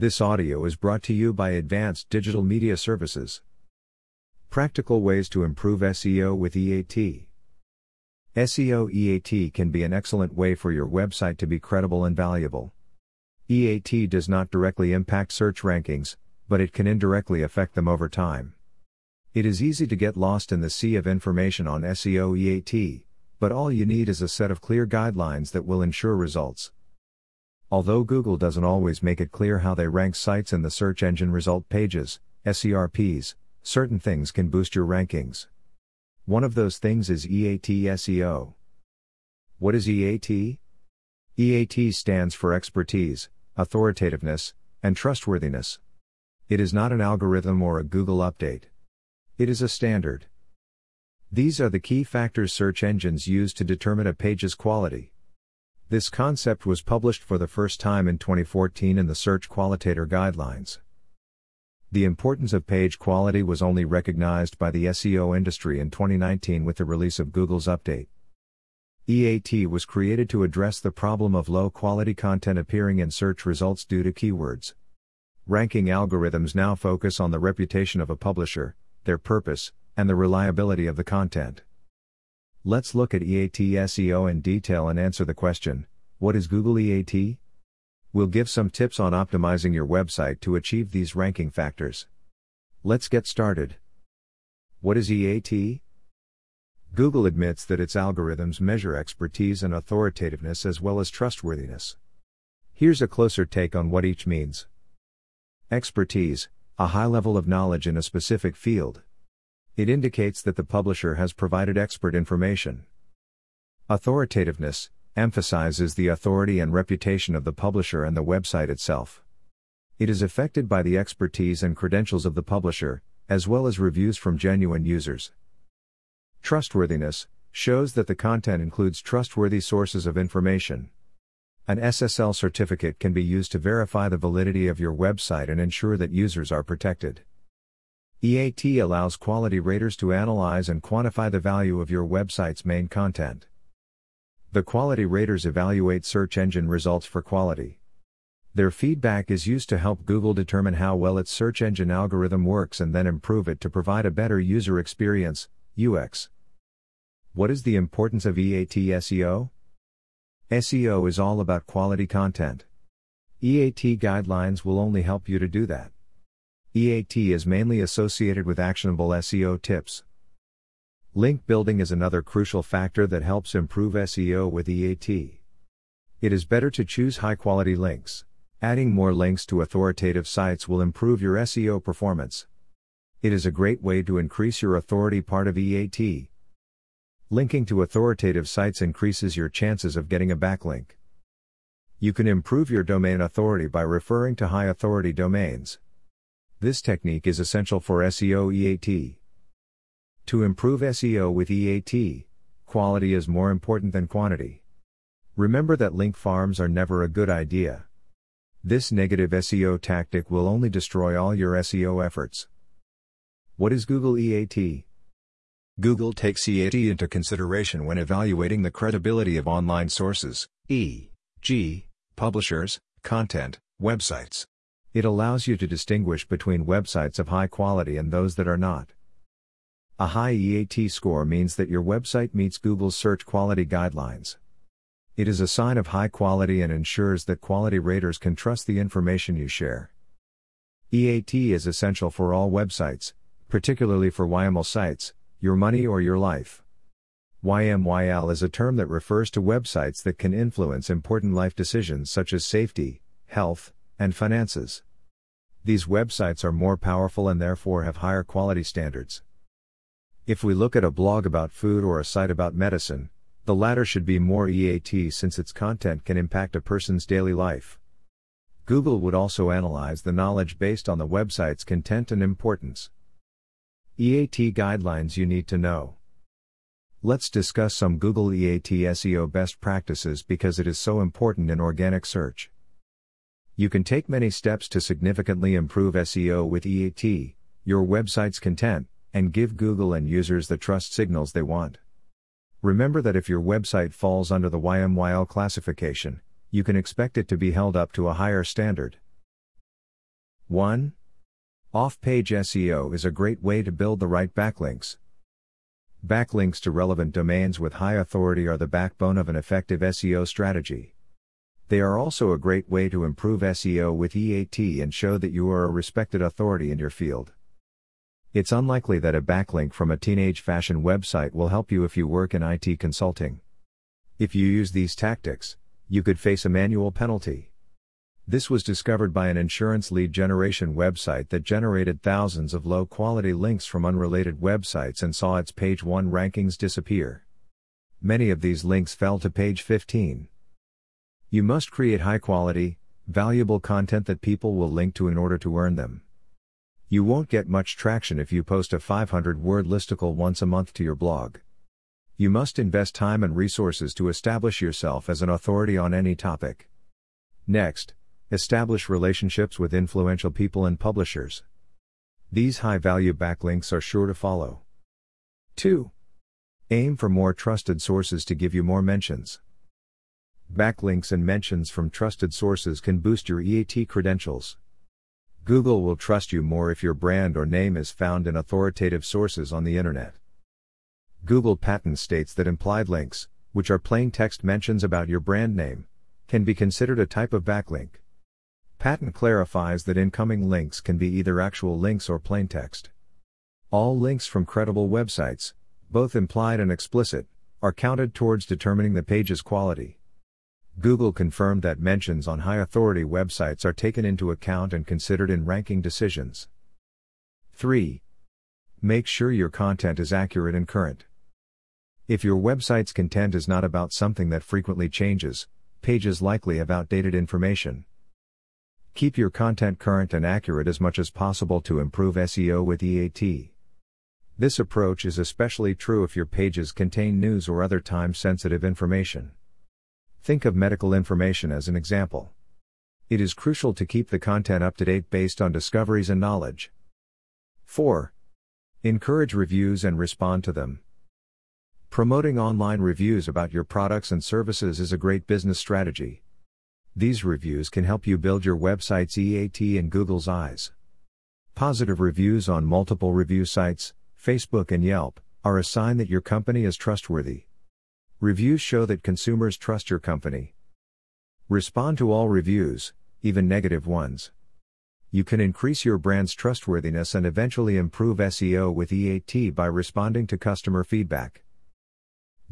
This audio is brought to you by Advanced Digital Media Services. Practical ways to improve SEO with EAT. SEO EAT can be an excellent way for your website to be credible and valuable. EAT does not directly impact search rankings, but it can indirectly affect them over time. It is easy to get lost in the sea of information on SEO EAT, but all you need is a set of clear guidelines that will ensure results. Although Google doesn't always make it clear how they rank sites in the search engine result pages, SERPs, certain things can boost your rankings. One of those things is EAT SEO. What is EAT? EAT stands for expertise, authoritativeness, and trustworthiness. It is not an algorithm or a Google update. It is a standard. These are the key factors search engines use to determine a page's quality. This concept was published for the first time in 2014 in the Search Quality Rater Guidelines. The importance of page quality was only recognized by the SEO industry in 2019 with the release of Google's update. EAT was created to address the problem of low quality content appearing in search results due to keywords. Ranking algorithms now focus on the reputation of a publisher, their purpose, and the reliability of the content. Let's look at EAT SEO in detail and answer the question What is Google EAT? We'll give some tips on optimizing your website to achieve these ranking factors. Let's get started. What is EAT? Google admits that its algorithms measure expertise and authoritativeness as well as trustworthiness. Here's a closer take on what each means. Expertise, a high level of knowledge in a specific field. It indicates that the publisher has provided expert information. Authoritativeness emphasizes the authority and reputation of the publisher and the website itself. It is affected by the expertise and credentials of the publisher, as well as reviews from genuine users. Trustworthiness shows that the content includes trustworthy sources of information. An SSL certificate can be used to verify the validity of your website and ensure that users are protected. EAT allows quality raters to analyze and quantify the value of your website's main content. The quality raters evaluate search engine results for quality. Their feedback is used to help Google determine how well its search engine algorithm works and then improve it to provide a better user experience, UX. What is the importance of EAT SEO? SEO is all about quality content. EAT guidelines will only help you to do that. EAT is mainly associated with actionable SEO tips. Link building is another crucial factor that helps improve SEO with EAT. It is better to choose high quality links. Adding more links to authoritative sites will improve your SEO performance. It is a great way to increase your authority part of EAT. Linking to authoritative sites increases your chances of getting a backlink. You can improve your domain authority by referring to high authority domains. This technique is essential for SEO EAT. To improve SEO with EAT, quality is more important than quantity. Remember that link farms are never a good idea. This negative SEO tactic will only destroy all your SEO efforts. What is Google EAT? Google takes EAT into consideration when evaluating the credibility of online sources, e.g., publishers, content, websites. It allows you to distinguish between websites of high quality and those that are not. A high EAT score means that your website meets Google's search quality guidelines. It is a sign of high quality and ensures that quality raters can trust the information you share. EAT is essential for all websites, particularly for YMYL sites, your money or your life. YMYL is a term that refers to websites that can influence important life decisions such as safety, health, and finances. These websites are more powerful and therefore have higher quality standards. If we look at a blog about food or a site about medicine, the latter should be more EAT since its content can impact a person's daily life. Google would also analyze the knowledge based on the website's content and importance. EAT guidelines you need to know. Let's discuss some Google EAT SEO best practices because it is so important in organic search. You can take many steps to significantly improve SEO with EAT, your website's content, and give Google and users the trust signals they want. Remember that if your website falls under the YMYL classification, you can expect it to be held up to a higher standard. 1. Off page SEO is a great way to build the right backlinks. Backlinks to relevant domains with high authority are the backbone of an effective SEO strategy. They are also a great way to improve SEO with EAT and show that you are a respected authority in your field. It's unlikely that a backlink from a teenage fashion website will help you if you work in IT consulting. If you use these tactics, you could face a manual penalty. This was discovered by an insurance lead generation website that generated thousands of low quality links from unrelated websites and saw its page 1 rankings disappear. Many of these links fell to page 15. You must create high quality, valuable content that people will link to in order to earn them. You won't get much traction if you post a 500 word listicle once a month to your blog. You must invest time and resources to establish yourself as an authority on any topic. Next, Establish relationships with influential people and publishers. These high value backlinks are sure to follow. 2. Aim for more trusted sources to give you more mentions. Backlinks and mentions from trusted sources can boost your EAT credentials. Google will trust you more if your brand or name is found in authoritative sources on the Internet. Google patent states that implied links, which are plain text mentions about your brand name, can be considered a type of backlink. Patent clarifies that incoming links can be either actual links or plain text. All links from credible websites, both implied and explicit, are counted towards determining the page's quality. Google confirmed that mentions on high authority websites are taken into account and considered in ranking decisions. 3. Make sure your content is accurate and current. If your website's content is not about something that frequently changes, pages likely have outdated information. Keep your content current and accurate as much as possible to improve SEO with EAT. This approach is especially true if your pages contain news or other time sensitive information. Think of medical information as an example. It is crucial to keep the content up to date based on discoveries and knowledge. 4. Encourage reviews and respond to them. Promoting online reviews about your products and services is a great business strategy. These reviews can help you build your website's EAT in Google's eyes. Positive reviews on multiple review sites, Facebook and Yelp, are a sign that your company is trustworthy. Reviews show that consumers trust your company. Respond to all reviews, even negative ones. You can increase your brand's trustworthiness and eventually improve SEO with EAT by responding to customer feedback.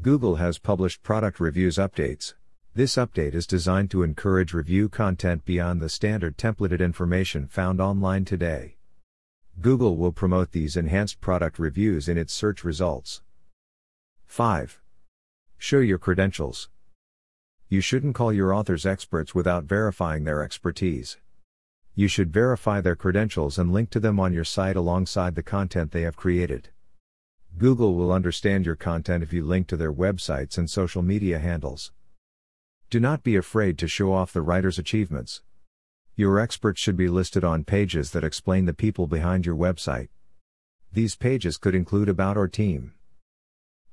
Google has published product reviews updates, this update is designed to encourage review content beyond the standard templated information found online today. Google will promote these enhanced product reviews in its search results. 5. Show your credentials. You shouldn't call your authors experts without verifying their expertise. You should verify their credentials and link to them on your site alongside the content they have created. Google will understand your content if you link to their websites and social media handles. Do not be afraid to show off the writer's achievements. Your experts should be listed on pages that explain the people behind your website. These pages could include About Our Team.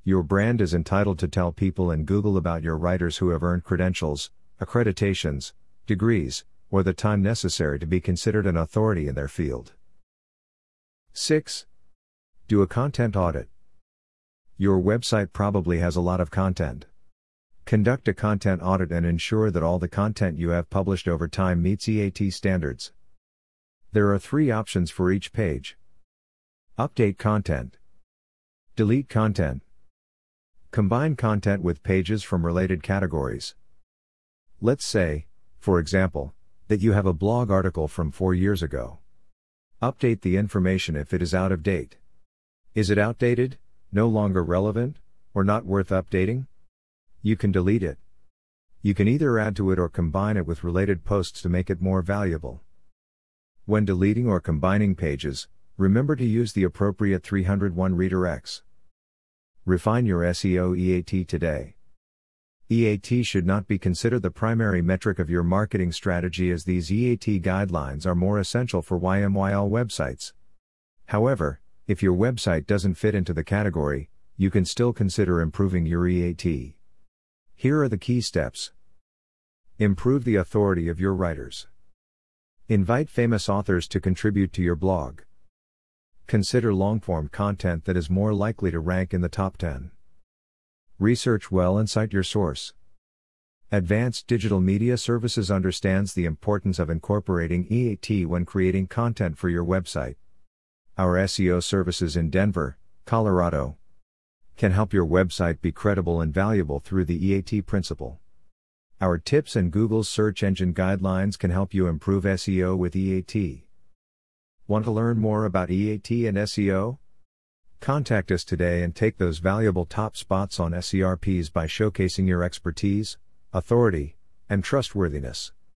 Your brand is entitled to tell people in Google about your writers who have earned credentials, accreditations, degrees, or the time necessary to be considered an authority in their field. 6. Do a content audit. Your website probably has a lot of content. Conduct a content audit and ensure that all the content you have published over time meets EAT standards. There are three options for each page Update content, Delete content, Combine content with pages from related categories. Let's say, for example, that you have a blog article from four years ago. Update the information if it is out of date. Is it outdated, no longer relevant, or not worth updating? You can delete it. You can either add to it or combine it with related posts to make it more valuable. When deleting or combining pages, remember to use the appropriate 301 redirects. Refine your SEO EAT today. EAT should not be considered the primary metric of your marketing strategy as these EAT guidelines are more essential for YMYL websites. However, if your website doesn't fit into the category, you can still consider improving your EAT. Here are the key steps. Improve the authority of your writers. Invite famous authors to contribute to your blog. Consider long form content that is more likely to rank in the top 10. Research well and cite your source. Advanced Digital Media Services understands the importance of incorporating EAT when creating content for your website. Our SEO services in Denver, Colorado, can help your website be credible and valuable through the EAT principle. Our tips and Google's search engine guidelines can help you improve SEO with EAT. Want to learn more about EAT and SEO? Contact us today and take those valuable top spots on SERPs by showcasing your expertise, authority, and trustworthiness.